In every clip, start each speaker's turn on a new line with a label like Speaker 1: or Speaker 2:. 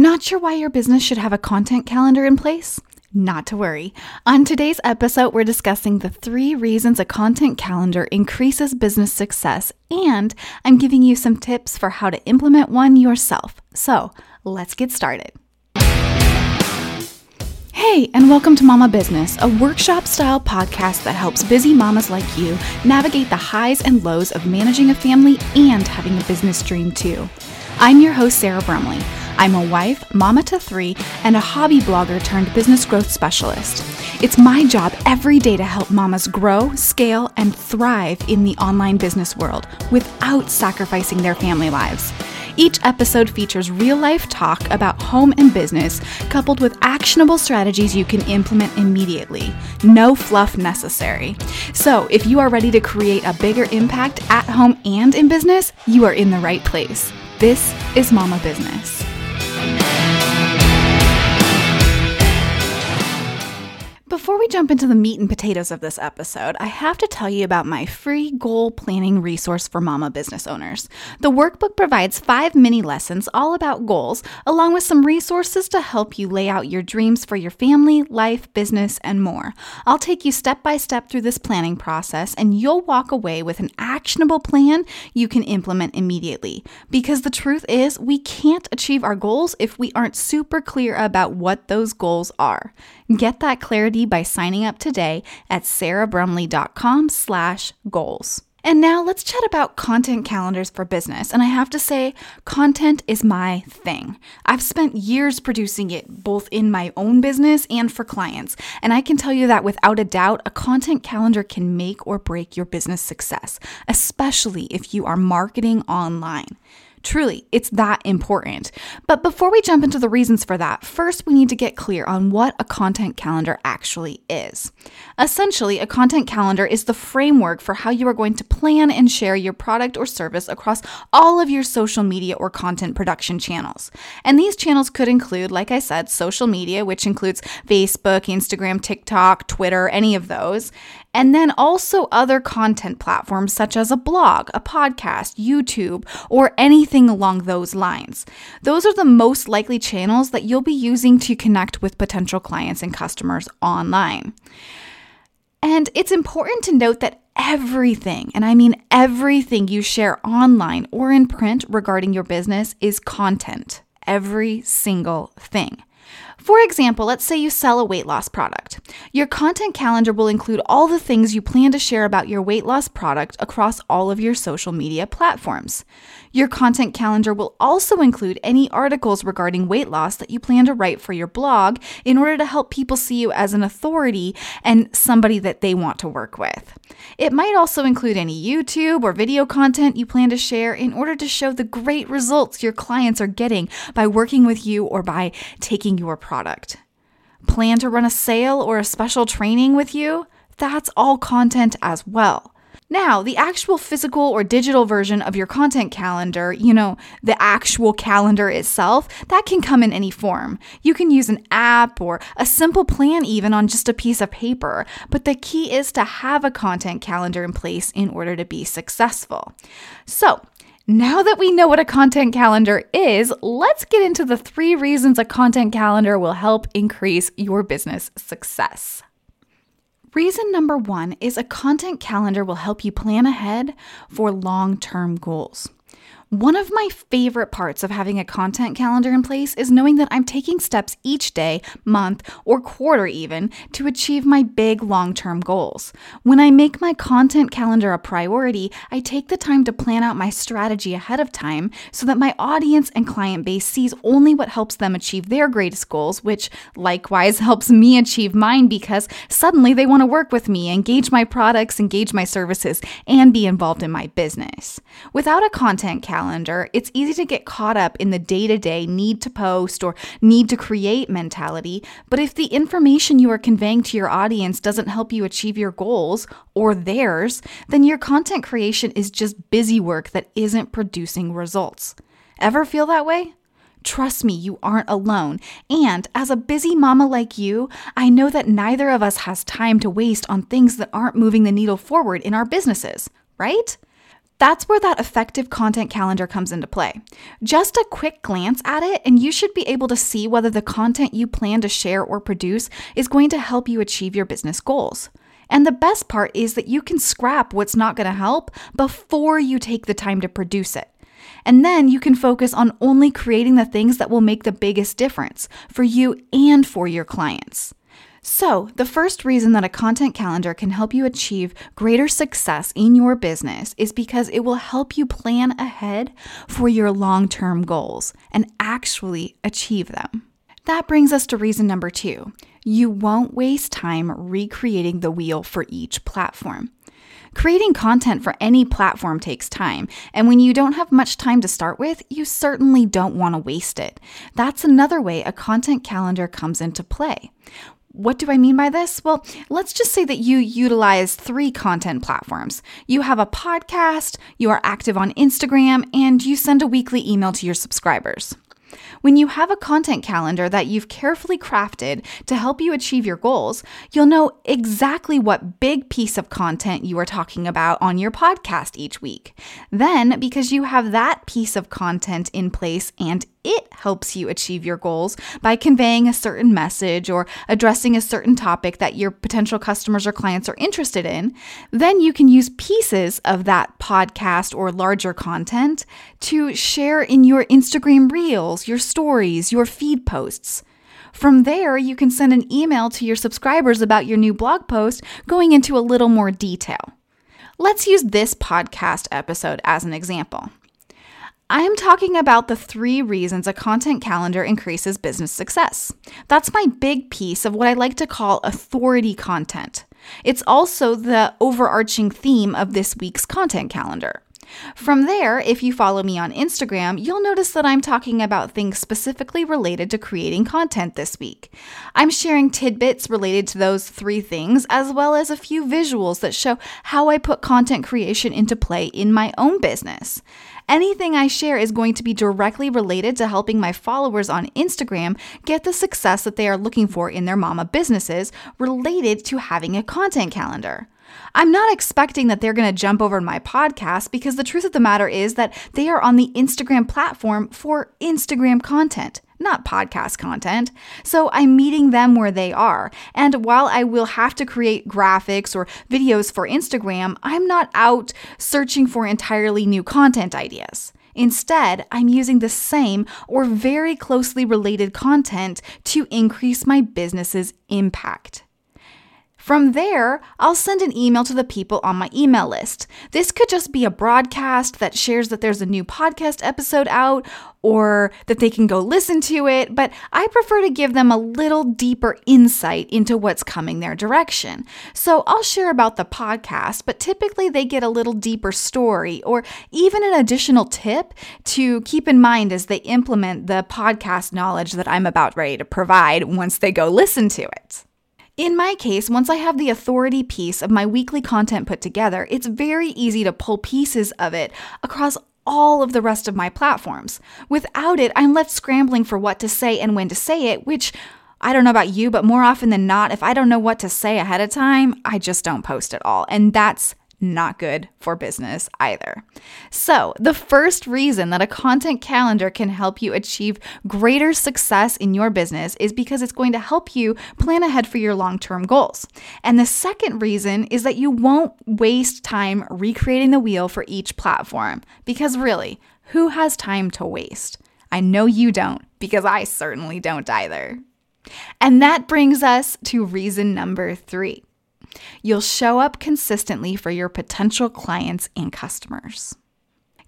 Speaker 1: Not sure why your business should have a content calendar in place? Not to worry. On today's episode, we're discussing the three reasons a content calendar increases business success, and I'm giving you some tips for how to implement one yourself. So let's get started. Hey, and welcome to Mama Business, a workshop style podcast that helps busy mamas like you navigate the highs and lows of managing a family and having a business dream too. I'm your host, Sarah Brumley. I'm a wife, mama to three, and a hobby blogger turned business growth specialist. It's my job every day to help mamas grow, scale, and thrive in the online business world without sacrificing their family lives. Each episode features real life talk about home and business, coupled with actionable strategies you can implement immediately. No fluff necessary. So, if you are ready to create a bigger impact at home and in business, you are in the right place. This is Mama Business. Before we jump into the meat and potatoes of this episode, I have to tell you about my free goal planning resource for mama business owners. The workbook provides five mini lessons all about goals, along with some resources to help you lay out your dreams for your family, life, business, and more. I'll take you step by step through this planning process, and you'll walk away with an actionable plan you can implement immediately. Because the truth is, we can't achieve our goals if we aren't super clear about what those goals are. Get that clarity by signing up today at sarahbrumley.com slash goals. And now let's chat about content calendars for business. And I have to say, content is my thing. I've spent years producing it both in my own business and for clients. And I can tell you that without a doubt, a content calendar can make or break your business success, especially if you are marketing online. Truly, it's that important. But before we jump into the reasons for that, first we need to get clear on what a content calendar actually is. Essentially, a content calendar is the framework for how you are going to plan and share your product or service across all of your social media or content production channels. And these channels could include, like I said, social media, which includes Facebook, Instagram, TikTok, Twitter, any of those and then also other content platforms such as a blog, a podcast, YouTube, or anything along those lines. Those are the most likely channels that you'll be using to connect with potential clients and customers online. And it's important to note that everything, and I mean everything you share online or in print regarding your business is content. Every single thing. For example, let's say you sell a weight loss product. Your content calendar will include all the things you plan to share about your weight loss product across all of your social media platforms. Your content calendar will also include any articles regarding weight loss that you plan to write for your blog in order to help people see you as an authority and somebody that they want to work with. It might also include any YouTube or video content you plan to share in order to show the great results your clients are getting by working with you or by taking your product. Plan to run a sale or a special training with you? That's all content as well. Now, the actual physical or digital version of your content calendar, you know, the actual calendar itself, that can come in any form. You can use an app or a simple plan even on just a piece of paper, but the key is to have a content calendar in place in order to be successful. So, now that we know what a content calendar is, let's get into the three reasons a content calendar will help increase your business success. Reason number one is a content calendar will help you plan ahead for long term goals. One of my favorite parts of having a content calendar in place is knowing that I'm taking steps each day, month, or quarter even to achieve my big long term goals. When I make my content calendar a priority, I take the time to plan out my strategy ahead of time so that my audience and client base sees only what helps them achieve their greatest goals, which likewise helps me achieve mine because suddenly they want to work with me, engage my products, engage my services, and be involved in my business. Without a content calendar, calendar, it's easy to get caught up in the day to day need to post or need to create mentality. But if the information you are conveying to your audience doesn't help you achieve your goals or theirs, then your content creation is just busy work that isn't producing results. Ever feel that way? Trust me, you aren't alone. And as a busy mama like you, I know that neither of us has time to waste on things that aren't moving the needle forward in our businesses, right? That's where that effective content calendar comes into play. Just a quick glance at it, and you should be able to see whether the content you plan to share or produce is going to help you achieve your business goals. And the best part is that you can scrap what's not going to help before you take the time to produce it. And then you can focus on only creating the things that will make the biggest difference for you and for your clients. So, the first reason that a content calendar can help you achieve greater success in your business is because it will help you plan ahead for your long term goals and actually achieve them. That brings us to reason number two you won't waste time recreating the wheel for each platform. Creating content for any platform takes time, and when you don't have much time to start with, you certainly don't want to waste it. That's another way a content calendar comes into play. What do I mean by this? Well, let's just say that you utilize three content platforms. You have a podcast, you are active on Instagram, and you send a weekly email to your subscribers. When you have a content calendar that you've carefully crafted to help you achieve your goals, you'll know exactly what big piece of content you are talking about on your podcast each week. Then, because you have that piece of content in place and it helps you achieve your goals by conveying a certain message or addressing a certain topic that your potential customers or clients are interested in, then you can use pieces of that podcast or larger content to share in your Instagram reels, your stories, your feed posts. From there, you can send an email to your subscribers about your new blog post going into a little more detail. Let's use this podcast episode as an example. I am talking about the three reasons a content calendar increases business success. That's my big piece of what I like to call authority content. It's also the overarching theme of this week's content calendar. From there, if you follow me on Instagram, you'll notice that I'm talking about things specifically related to creating content this week. I'm sharing tidbits related to those three things, as well as a few visuals that show how I put content creation into play in my own business. Anything I share is going to be directly related to helping my followers on Instagram get the success that they are looking for in their mama businesses related to having a content calendar. I'm not expecting that they're going to jump over my podcast because the truth of the matter is that they are on the Instagram platform for Instagram content, not podcast content. So I'm meeting them where they are. And while I will have to create graphics or videos for Instagram, I'm not out searching for entirely new content ideas. Instead, I'm using the same or very closely related content to increase my business's impact. From there, I'll send an email to the people on my email list. This could just be a broadcast that shares that there's a new podcast episode out or that they can go listen to it, but I prefer to give them a little deeper insight into what's coming their direction. So I'll share about the podcast, but typically they get a little deeper story or even an additional tip to keep in mind as they implement the podcast knowledge that I'm about ready to provide once they go listen to it. In my case, once I have the authority piece of my weekly content put together, it's very easy to pull pieces of it across all of the rest of my platforms. Without it, I'm left scrambling for what to say and when to say it, which I don't know about you, but more often than not, if I don't know what to say ahead of time, I just don't post at all. And that's not good for business either. So, the first reason that a content calendar can help you achieve greater success in your business is because it's going to help you plan ahead for your long term goals. And the second reason is that you won't waste time recreating the wheel for each platform. Because really, who has time to waste? I know you don't, because I certainly don't either. And that brings us to reason number three. You'll show up consistently for your potential clients and customers.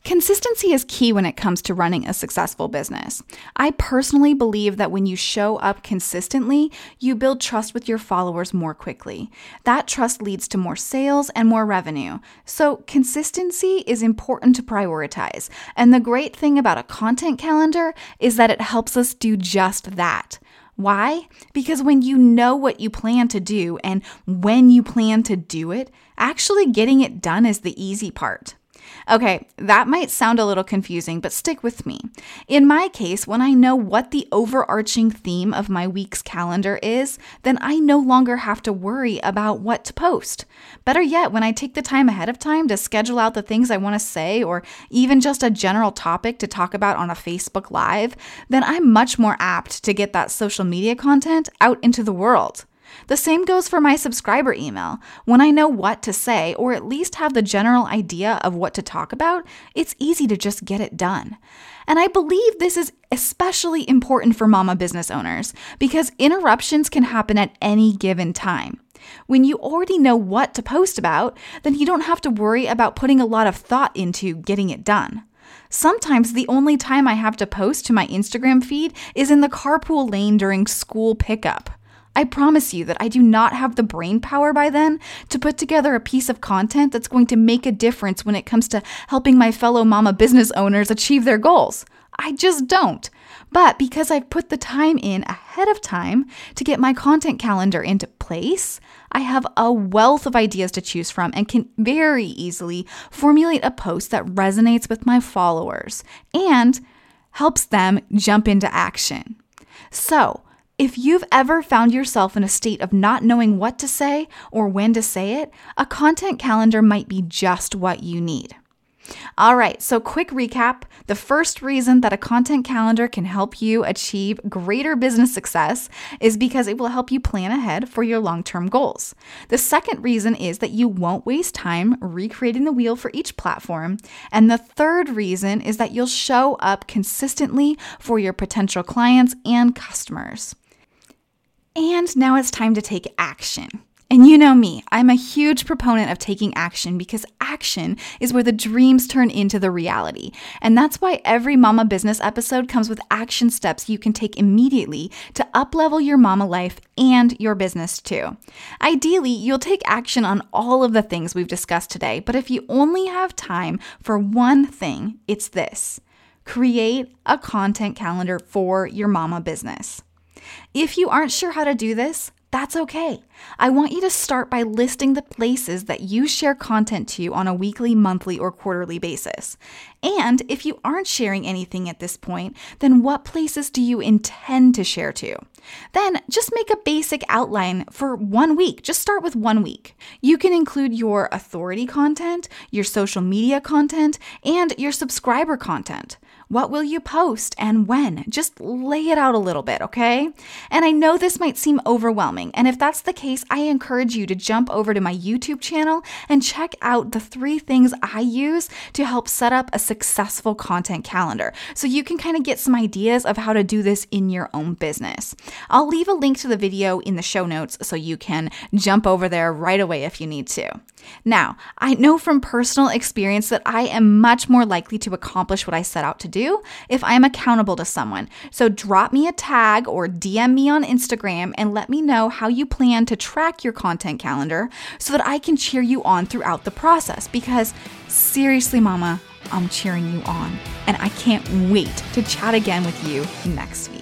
Speaker 1: Consistency is key when it comes to running a successful business. I personally believe that when you show up consistently, you build trust with your followers more quickly. That trust leads to more sales and more revenue. So, consistency is important to prioritize. And the great thing about a content calendar is that it helps us do just that. Why? Because when you know what you plan to do and when you plan to do it, actually getting it done is the easy part. Okay, that might sound a little confusing, but stick with me. In my case, when I know what the overarching theme of my week's calendar is, then I no longer have to worry about what to post. Better yet, when I take the time ahead of time to schedule out the things I want to say or even just a general topic to talk about on a Facebook Live, then I'm much more apt to get that social media content out into the world. The same goes for my subscriber email. When I know what to say, or at least have the general idea of what to talk about, it's easy to just get it done. And I believe this is especially important for mama business owners because interruptions can happen at any given time. When you already know what to post about, then you don't have to worry about putting a lot of thought into getting it done. Sometimes the only time I have to post to my Instagram feed is in the carpool lane during school pickup. I promise you that I do not have the brain power by then to put together a piece of content that's going to make a difference when it comes to helping my fellow mama business owners achieve their goals. I just don't. But because I've put the time in ahead of time to get my content calendar into place, I have a wealth of ideas to choose from and can very easily formulate a post that resonates with my followers and helps them jump into action. So, if you've ever found yourself in a state of not knowing what to say or when to say it, a content calendar might be just what you need. All right, so quick recap. The first reason that a content calendar can help you achieve greater business success is because it will help you plan ahead for your long term goals. The second reason is that you won't waste time recreating the wheel for each platform. And the third reason is that you'll show up consistently for your potential clients and customers. And now it's time to take action. And you know me, I'm a huge proponent of taking action because action is where the dreams turn into the reality. And that's why every mama business episode comes with action steps you can take immediately to uplevel your mama life and your business too. Ideally, you'll take action on all of the things we've discussed today, but if you only have time for one thing, it's this. Create a content calendar for your mama business. If you aren't sure how to do this, that's okay. I want you to start by listing the places that you share content to on a weekly, monthly, or quarterly basis. And if you aren't sharing anything at this point, then what places do you intend to share to? Then just make a basic outline for one week. Just start with one week. You can include your authority content, your social media content, and your subscriber content. What will you post and when? Just lay it out a little bit, okay? And I know this might seem overwhelming, and if that's the case, I encourage you to jump over to my YouTube channel and check out the three things I use to help set up a successful content calendar so you can kind of get some ideas of how to do this in your own business. I'll leave a link to the video in the show notes so you can jump over there right away if you need to. Now, I know from personal experience that I am much more likely to accomplish what I set out to do if I am accountable to someone. So drop me a tag or DM me on Instagram and let me know how you plan to track your content calendar so that I can cheer you on throughout the process. Because seriously, mama, I'm cheering you on. And I can't wait to chat again with you next week.